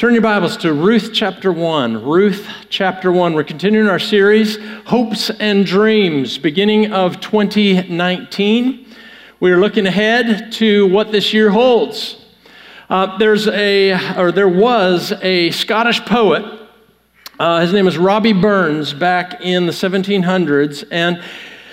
Turn your Bibles to Ruth chapter 1. Ruth chapter 1. We're continuing our series, Hopes and Dreams, beginning of 2019. We are looking ahead to what this year holds. Uh, there's a, or there was a Scottish poet. Uh, his name is Robbie Burns back in the 1700s, and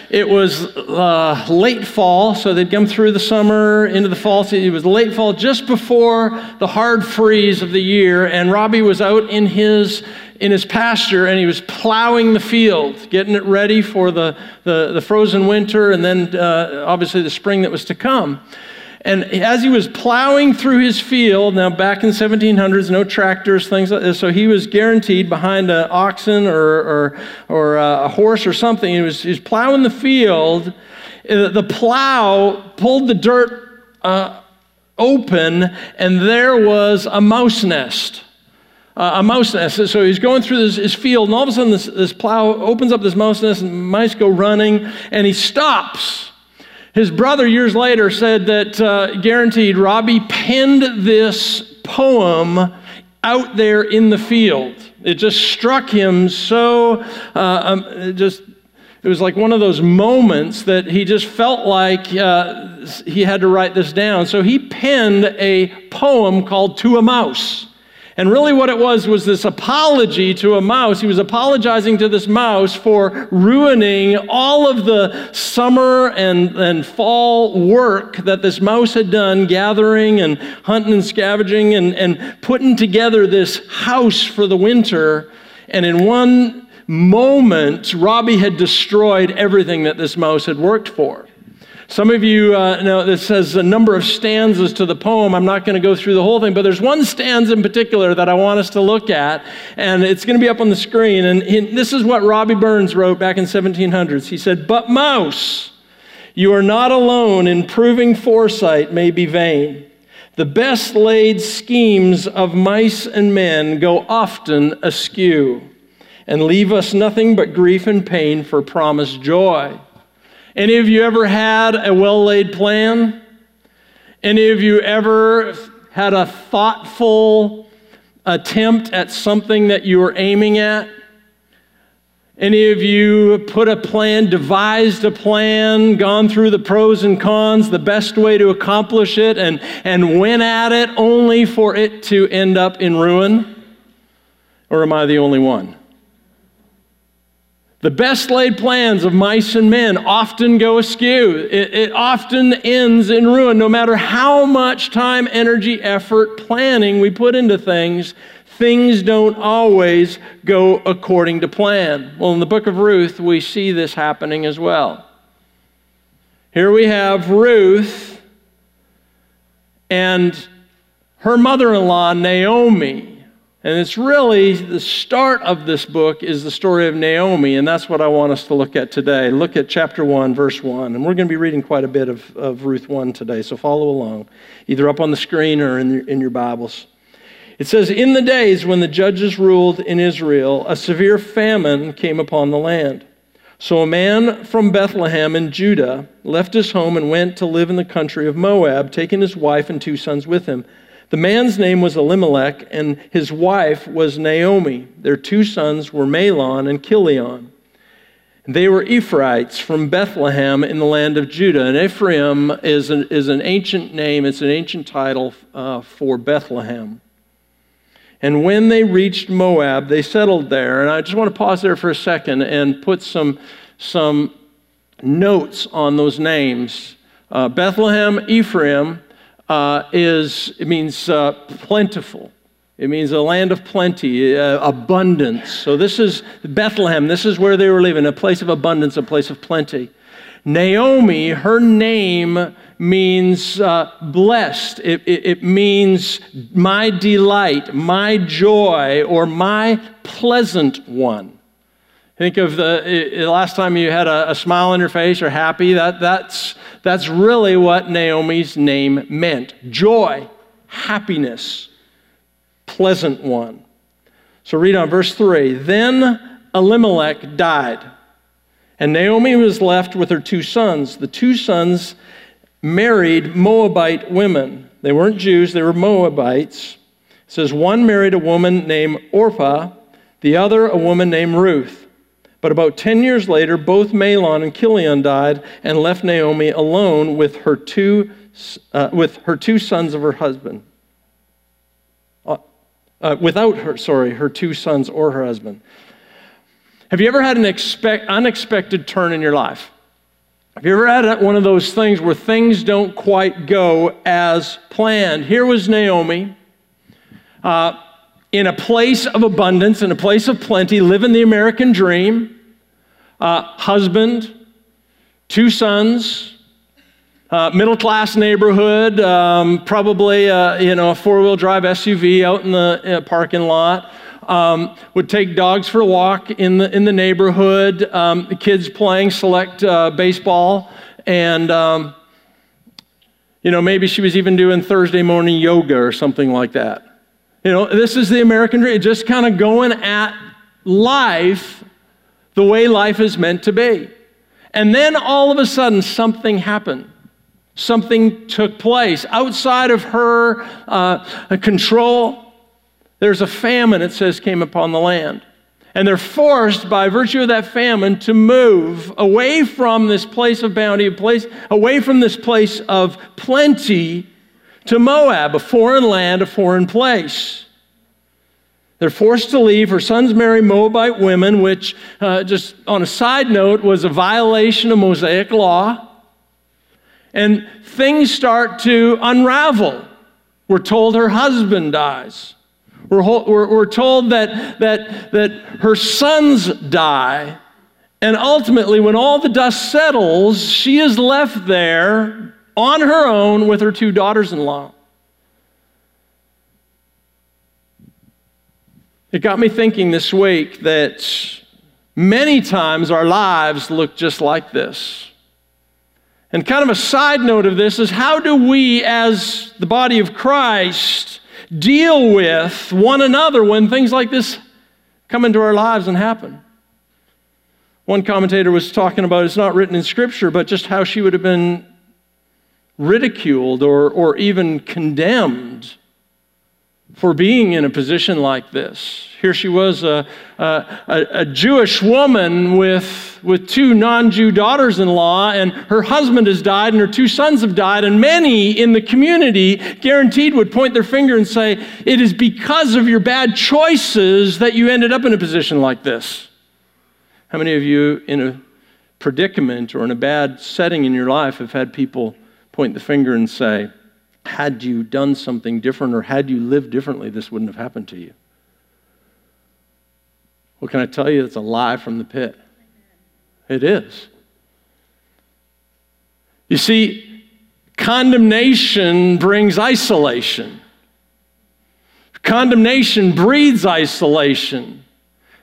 it was uh, late fall, so they'd come through the summer into the fall. It was late fall, just before the hard freeze of the year, and Robbie was out in his in his pasture and he was plowing the field, getting it ready for the, the, the frozen winter and then uh, obviously the spring that was to come. And as he was plowing through his field, now back in 1700s, no tractors, things like this, so he was guaranteed behind an oxen or, or, or a horse or something. He was, he was plowing the field. Uh, the plow pulled the dirt uh, open, and there was a mouse nest. Uh, a mouse nest. So he's going through this, his field, and all of a sudden this, this plow opens up this mouse nest, and mice go running, and he stops. His brother, years later, said that uh, guaranteed Robbie penned this poem out there in the field. It just struck him so, uh, um, it just, it was like one of those moments that he just felt like uh, he had to write this down. So he penned a poem called To a Mouse. And really, what it was was this apology to a mouse. He was apologizing to this mouse for ruining all of the summer and, and fall work that this mouse had done, gathering and hunting and scavenging and, and putting together this house for the winter. And in one moment, Robbie had destroyed everything that this mouse had worked for. Some of you uh, know this says a number of stanzas to the poem. I'm not going to go through the whole thing, but there's one stanza in particular that I want us to look at, and it's going to be up on the screen. And he, this is what Robbie Burns wrote back in 1700s. He said, But mouse, you are not alone in proving foresight may be vain. The best laid schemes of mice and men go often askew and leave us nothing but grief and pain for promised joy. Any of you ever had a well laid plan? Any of you ever had a thoughtful attempt at something that you were aiming at? Any of you put a plan, devised a plan, gone through the pros and cons, the best way to accomplish it, and, and went at it only for it to end up in ruin? Or am I the only one? The best laid plans of mice and men often go askew. It, it, often ends in ruin. No matter how much time, energy, effort, planning we put into things, things don't always go according to plan. Well, in the book of Ruth, we see this happening as well. Here we have Ruth and her mother in law, Naomi. And it's really the start of this book is the story of Naomi, and that's what I want us to look at today. Look at chapter 1, verse 1. And we're going to be reading quite a bit of, of Ruth 1 today, so follow along, either up on the screen or in in your Bibles. It says, In the days when the judges ruled in Israel, a severe famine came upon the land. So a man from Bethlehem in Judah left his home and went to live in the country of Moab, taking his wife and two sons with him. The man's name was Elimelech, and his wife was Naomi. Their two sons were Mahlon and Chilion. They were Ephraimites from Bethlehem in the land of Judah. And Ephraim is an, is an ancient name, it's an ancient title uh, for Bethlehem. And when they reached Moab, they settled there. And I just want to pause there for a second and put some, some notes on those names. Uh, Bethlehem, Ephraim, uh, is, it means uh, plentiful. It means a land of plenty, uh, abundance. So this is Bethlehem. This is where they were living, a place of abundance, a place of plenty. Naomi, her name means uh, blessed. It, it, it, means my delight, my joy, or my pleasant one. Think of the, last time you had a, a smile on your face or happy. That, that's that's really what Naomi's name meant joy, happiness, pleasant one. So read on verse 3. Then Elimelech died, and Naomi was left with her two sons. The two sons married Moabite women. They weren't Jews, they were Moabites. It says, One married a woman named Orpah, the other a woman named Ruth. But about 10 years later, both Mahlon and Chilion died and left Naomi alone with her two, uh, with her two sons of her husband. Uh, uh, without her, sorry, her two sons or her husband. Have you ever had an expect, unexpected turn in your life? Have you ever had one of those things where things don't quite go as planned? Here was Naomi uh, in a place of abundance, in a place of plenty, living the American dream. Uh, husband, two sons, uh, middle class neighborhood, um, probably uh, you know a four wheel drive SUV out in the uh, parking lot um, would take dogs for a walk in the, in the neighborhood, um, the kids playing select uh, baseball, and, um, you know, maybe she was even doing Thursday morning yoga or something like that. You know, this is the American dream, just kind of going at life the way life is meant to be. And then all of a sudden, something happened. Something took place outside of her uh, control there's a famine, it says, came upon the land. And they're forced, by virtue of that famine, to move away from this place of bounty, a place, away from this place of plenty to Moab, a foreign land, a foreign place. They're forced to leave. Her sons marry Moabite women, which, uh, just on a side note, was a violation of Mosaic law. And things start to unravel. We're told her husband dies. We're, we're, we're told that, that, that her sons die. And ultimately, when all the dust settles, she is left there on her own with her two daughters in law. It got me thinking this week that many times our lives look just like this. And kind of a side note of this is how do we, as the body of Christ, deal with one another when things like this come into our lives and happen. One commentator was talking about it's not written in Scripture, but just how she would have been ridiculed or, or even condemned for being in a position like this. Here she was, a, a, a Jewish woman with, with two non Jew daughters in law, and her husband has died, and her two sons have died, and many in the community guaranteed would point their finger and say, It is because of your bad choices that you ended up in a position like this. How many of you in a predicament or in a bad setting in your life have had people point the finger and say, had you done something different or had you lived differently, this wouldn't have happened to you. What can I tell you? It's a lie from the pit. It is. You see, condemnation brings isolation. Condemnation breeds isolation.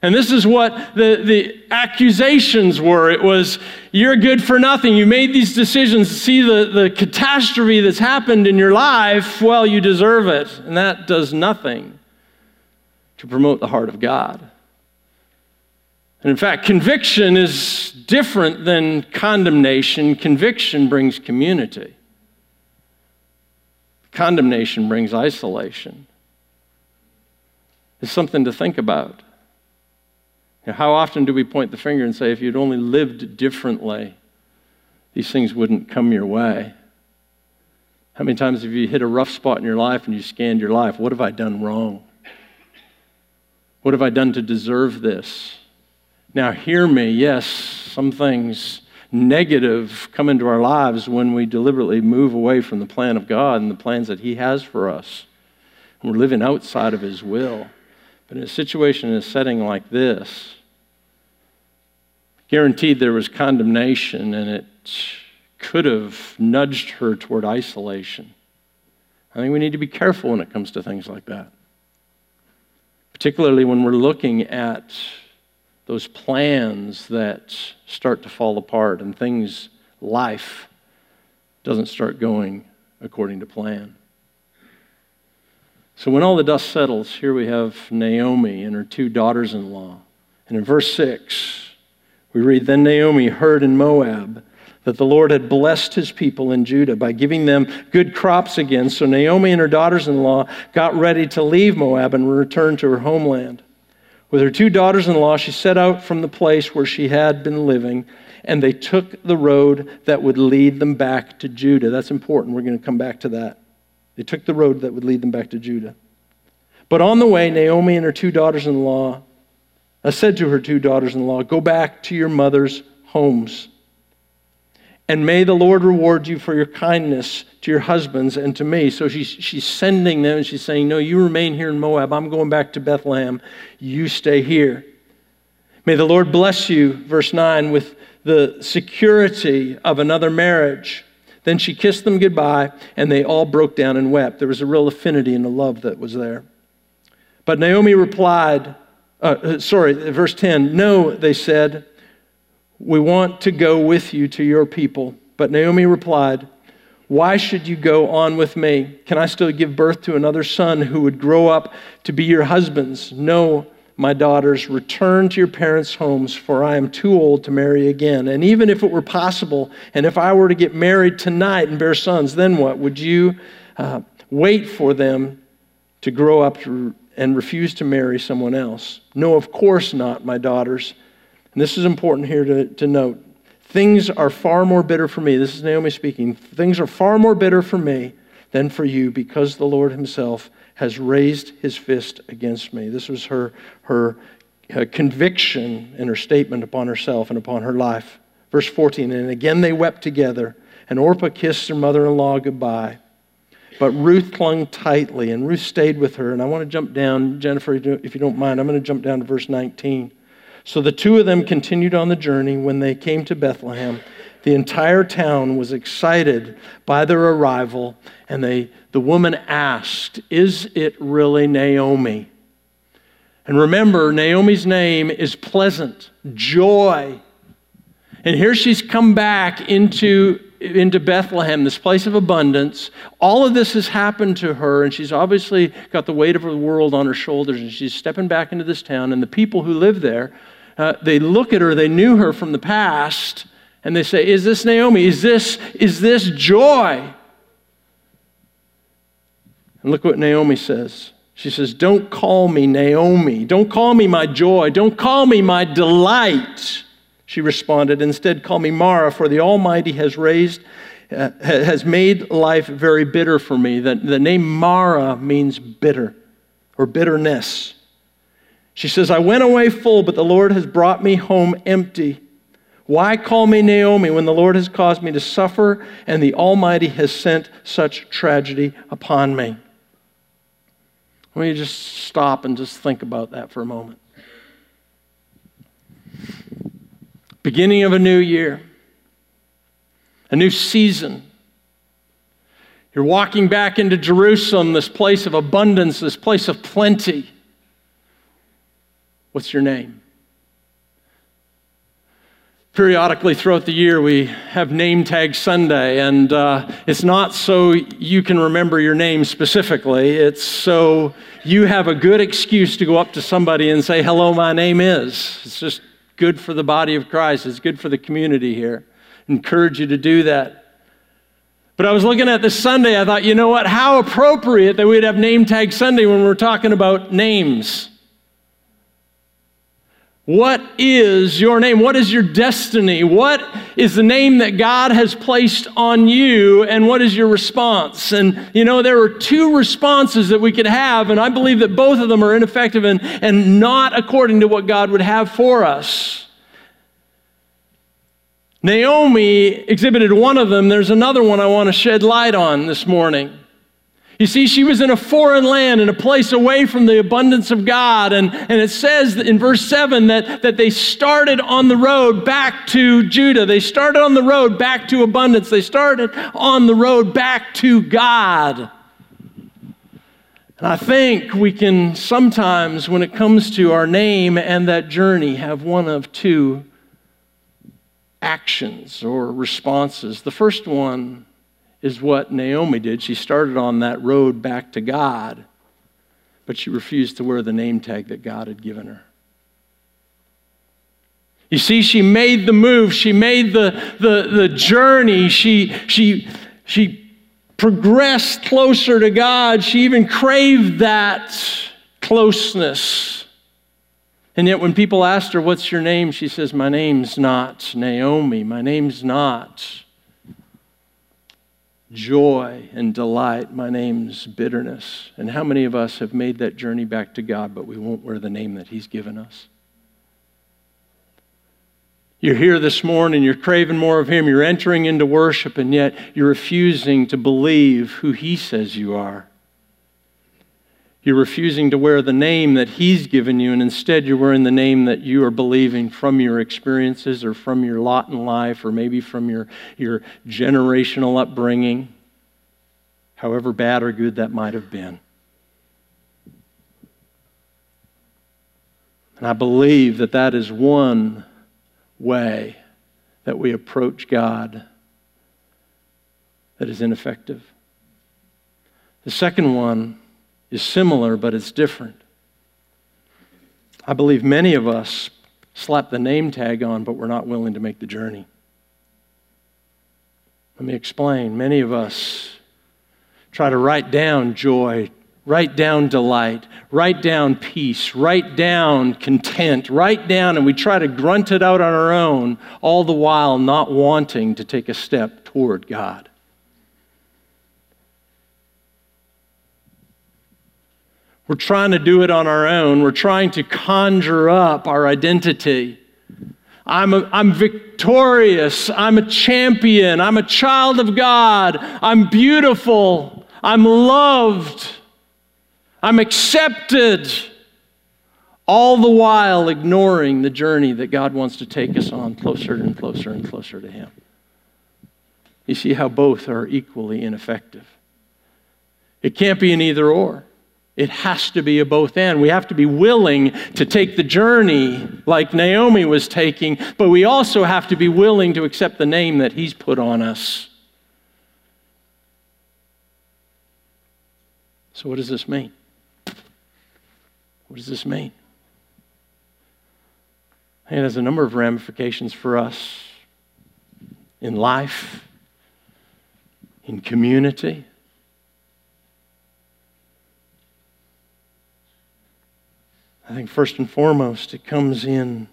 And this is what the, the accusations were. It was, you're good for nothing. You made these decisions. See the, the catastrophe that's happened in your life. Well, you deserve it. And that does nothing to promote the heart of God. And in fact, conviction is different than condemnation. Conviction brings community, condemnation brings isolation. It's something to think about. How often do we point the finger and say, if you'd only lived differently, these things wouldn't come your way? How many times have you hit a rough spot in your life and you scanned your life? What have I done wrong? What have I done to deserve this? Now, hear me. Yes, some things negative come into our lives when we deliberately move away from the plan of God and the plans that He has for us. We're living outside of His will. But in a situation, in a setting like this, guaranteed there was condemnation and it could have nudged her toward isolation. I think we need to be careful when it comes to things like that, particularly when we're looking at those plans that start to fall apart and things, life, doesn't start going according to plan. So when all the dust settles, here we have Naomi and her two daughters in law. And in verse 6, we read Then Naomi heard in Moab that the Lord had blessed his people in Judah by giving them good crops again. So Naomi and her daughters in law got ready to leave Moab and return to her homeland. With her two daughters in law, she set out from the place where she had been living, and they took the road that would lead them back to Judah. That's important. We're going to come back to that. They took the road that would lead them back to Judah. But on the way, Naomi and her two daughters in law said to her two daughters in law, Go back to your mother's homes and may the Lord reward you for your kindness to your husbands and to me. So she's, she's sending them and she's saying, No, you remain here in Moab. I'm going back to Bethlehem. You stay here. May the Lord bless you, verse 9, with the security of another marriage. Then she kissed them goodbye, and they all broke down and wept. There was a real affinity and a love that was there. But Naomi replied, uh, uh sorry, verse 10, No, they said, we want to go with you to your people. But Naomi replied, Why should you go on with me? Can I still give birth to another son who would grow up to be your husband's? No, my daughters, return to your parents' homes, for I am too old to marry again. And even if it were possible, and if I were to get married tonight and bear sons, then what? Would you uh, wait for them to grow up and refuse to marry someone else? No, of course not, my daughters. And this is important here to, to note. Things are far more bitter for me. This is Naomi speaking. Things are far more bitter for me than for you because the Lord Himself has raised His fist against me. This was her, her, her conviction in her statement upon herself and upon her life. Verse 14 And again they wept together, and Orpah kissed her mother in law goodbye. But Ruth clung tightly, and Ruth stayed with her. And I want to jump down, Jennifer, if you don't mind, I'm going to jump down to verse 19. So the two of them continued on the journey. When they came to Bethlehem, the entire town was excited by their arrival, and they, the woman asked, Is it really Naomi? And remember, Naomi's name is pleasant, joy. And here she's come back into, into Bethlehem, this place of abundance. All of this has happened to her, and she's obviously got the weight of the world on her shoulders, and she's stepping back into this town. And the people who live there uh, they look at her, they knew her from the past, and they say, Is this Naomi? Is this, is this joy? And look what Naomi says. She says, Don't call me Naomi. Don't call me my joy. Don't call me my delight. She responded, Instead, call me Mara, for the Almighty has raised, uh, has made life very bitter for me. The, the name Mara means bitter or bitterness. She says, I went away full, but the Lord has brought me home empty. Why call me Naomi when the Lord has caused me to suffer and the Almighty has sent such tragedy upon me? Let me just stop and just think about that for a moment. Beginning of a new year, a new season. You're walking back into Jerusalem, this place of abundance, this place of plenty. What's your name? Periodically throughout the year, we have Name Tag Sunday, and uh, it's not so you can remember your name specifically. It's so you have a good excuse to go up to somebody and say, Hello, my name is. It's just good for the body of Christ, it's good for the community here. Encourage you to do that. But I was looking at this Sunday, I thought, you know what? How appropriate that we'd have Name Tag Sunday when we're talking about names. What is your name? What is your destiny? What is the name that God has placed on you, and what is your response? And you know, there are two responses that we could have, and I believe that both of them are ineffective and, and not according to what God would have for us. Naomi exhibited one of them. There's another one I want to shed light on this morning. You see, she was in a foreign land, in a place away from the abundance of God. And, and it says in verse 7 that, that they started on the road back to Judah. They started on the road back to abundance. They started on the road back to God. And I think we can sometimes, when it comes to our name and that journey, have one of two actions or responses. The first one is what Naomi did. She started on that road back to God, but she refused to wear the name tag that God had given her. You see, she made the move, she made the, the, the journey, she, she, she progressed closer to God, she even craved that closeness. And yet, when people asked her, What's your name? she says, My name's not Naomi. My name's not joy and delight. My name's bitterness. And how many of us have made that journey back to God, but we won't wear the name that He's given us? You're here this morning, you're craving more of Him, you're entering into worship, and yet you're refusing to believe who He says you are. You're refusing to wear the name that He's given you, and instead you're wearing the name that you are believing from your experiences or from your lot in life or maybe from your, your generational upbringing, however bad or good that might have been. And I believe that that is one way that we approach God that is ineffective. The second one is similar, but it's different. I believe many of us slap the name tag on, but we're not willing to make the journey. Let me explain. Many of us try to write down joy, write down delight, write down peace, write down content, write down, and we try to grunt it out on our own, all the while not wanting to take a step toward God. We're trying to do it on our own. We're trying to conjure up our identity. I'm, a, I'm victorious. I'm a champion. I'm a child of God. I'm beautiful. I'm loved. I'm accepted. All the while ignoring the journey that God wants to take us on closer and closer and closer to Him. You see how both are equally ineffective. It can't be an either or. It has to be a both and. We have to be willing to take the journey like Naomi was taking, but we also have to be willing to accept the name that He's put on us. So, what does this mean? What does this mean? It has a number of ramifications for us in life, in community I think first and foremost, it comes in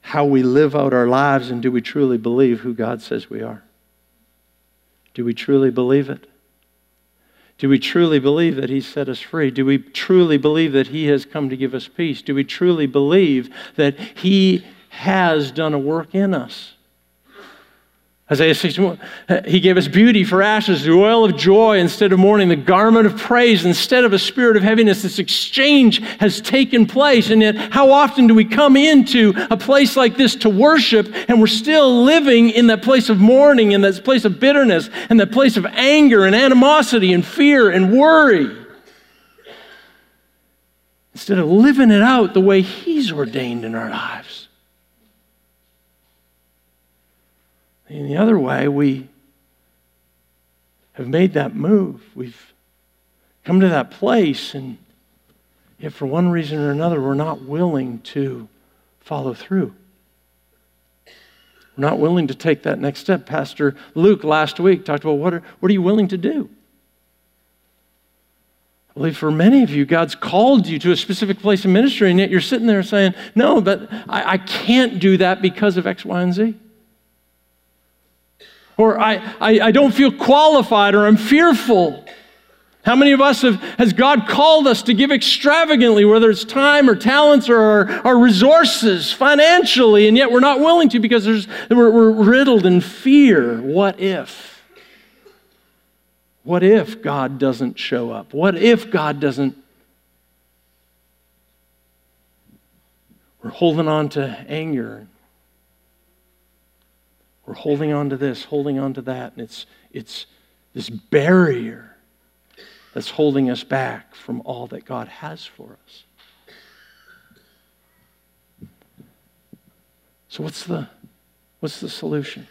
how we live out our lives and do we truly believe who God says we are? Do we truly believe it? Do we truly believe that He set us free? Do we truly believe that He has come to give us peace? Do we truly believe that He has done a work in us? Isaiah 61, he gave us beauty for ashes, the oil of joy instead of mourning, the garment of praise instead of a spirit of heaviness. This exchange has taken place. And yet, how often do we come into a place like this to worship and we're still living in that place of mourning, in that place of bitterness, and that place of anger and animosity and fear and worry? Instead of living it out the way He's ordained in our lives. In the other way, we have made that move. We've come to that place, and yet for one reason or another, we're not willing to follow through. We're not willing to take that next step. Pastor Luke last week talked about what are, what are you willing to do? I believe for many of you, God's called you to a specific place of ministry, and yet you're sitting there saying, No, but I, I can't do that because of X, Y, and Z or I, I, I don't feel qualified, or I'm fearful. How many of us have, has God called us to give extravagantly, whether it's time or talents or our, our resources financially, and yet we're not willing to because there's, we're, we're riddled in fear? What if? What if God doesn't show up? What if God doesn't? We're holding on to anger we're holding on to this, holding on to that, and it's, it's this barrier that's holding us back from all that God has for us. So what's the what's the solution?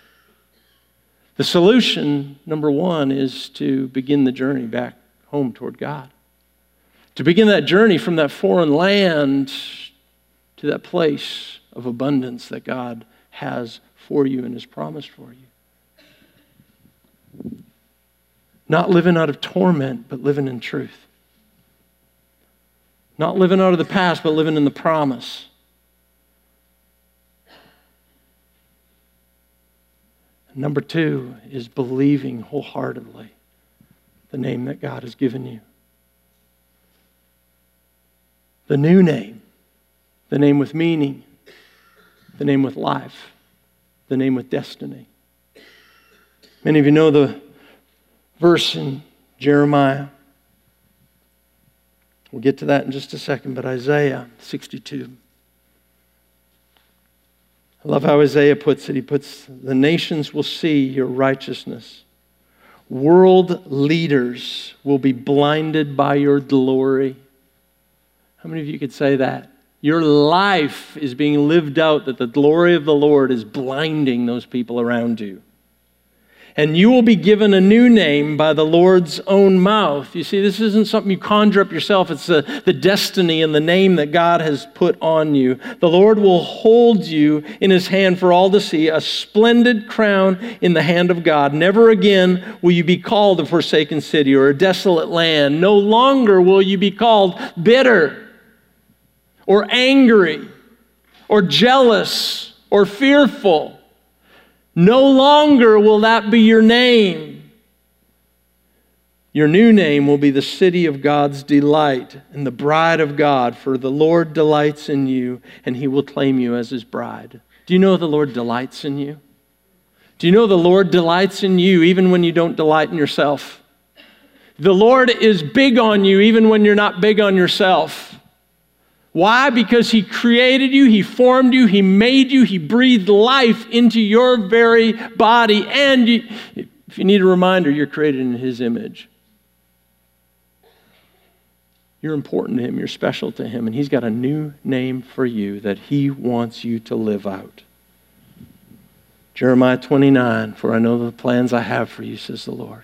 The solution, number one, is to begin the journey back home toward God. To begin that journey from that foreign land to that place of abundance that God has for you and has promised for you. Not living out of torment, but living in truth. Not living out of the past, but living in the promise. Number two is believing wholeheartedly the name that God has given you. The new name, the name with meaning, the name with life, the name with destiny. Many of you know the verse in Jeremiah. We'll get to that in just a second, but Isaiah 62. I love how Isaiah puts it. He puts, The nations will see your righteousness. World leaders will be blinded by your glory. How many of you could say that? Your life is being lived out that the glory of the Lord is blinding those people around you and you will be given a new name by the Lord's own mouth. You see, this isn't something you conjure up yourself, it's the, the destiny and the name that God has put on you. The Lord will hold you in his hand for all to see, a splendid crown in the hand of God. Never again will you be called a forsaken city or a desolate land. No longer will you be called bitter or angry or jealous or fearful no longer will that be your name. Your new name will be the city of God's delight and the bride of God, for the Lord delights in you, and he will claim you as his bride. Do you know the Lord delights in you? Do you know the Lord delights in you even when you don't delight in yourself? The Lord is big on you even when you're not big on yourself. Why? Because He created you, He formed you, He made you, He breathed life into your very body. And you, if you need a reminder, you're created in His image. You're important to Him, you're special to Him, and He's got a new name for you that He wants you to live out. Jeremiah 29, for I know the plans I have for you, says the Lord.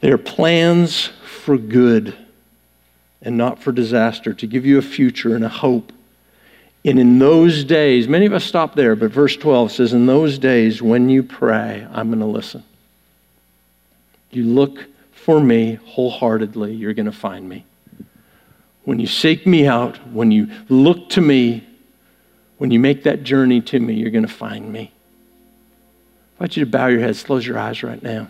They are plans for good and not for disaster, to give you a future and a hope. And in those days, many of us stop there, but verse 12 says, In those days, when you pray, I'm going to listen. You look for me wholeheartedly, you're going to find me. When you seek me out, when you look to me, when you make that journey to me, you're going to find me. I want you to bow your heads, close your eyes right now.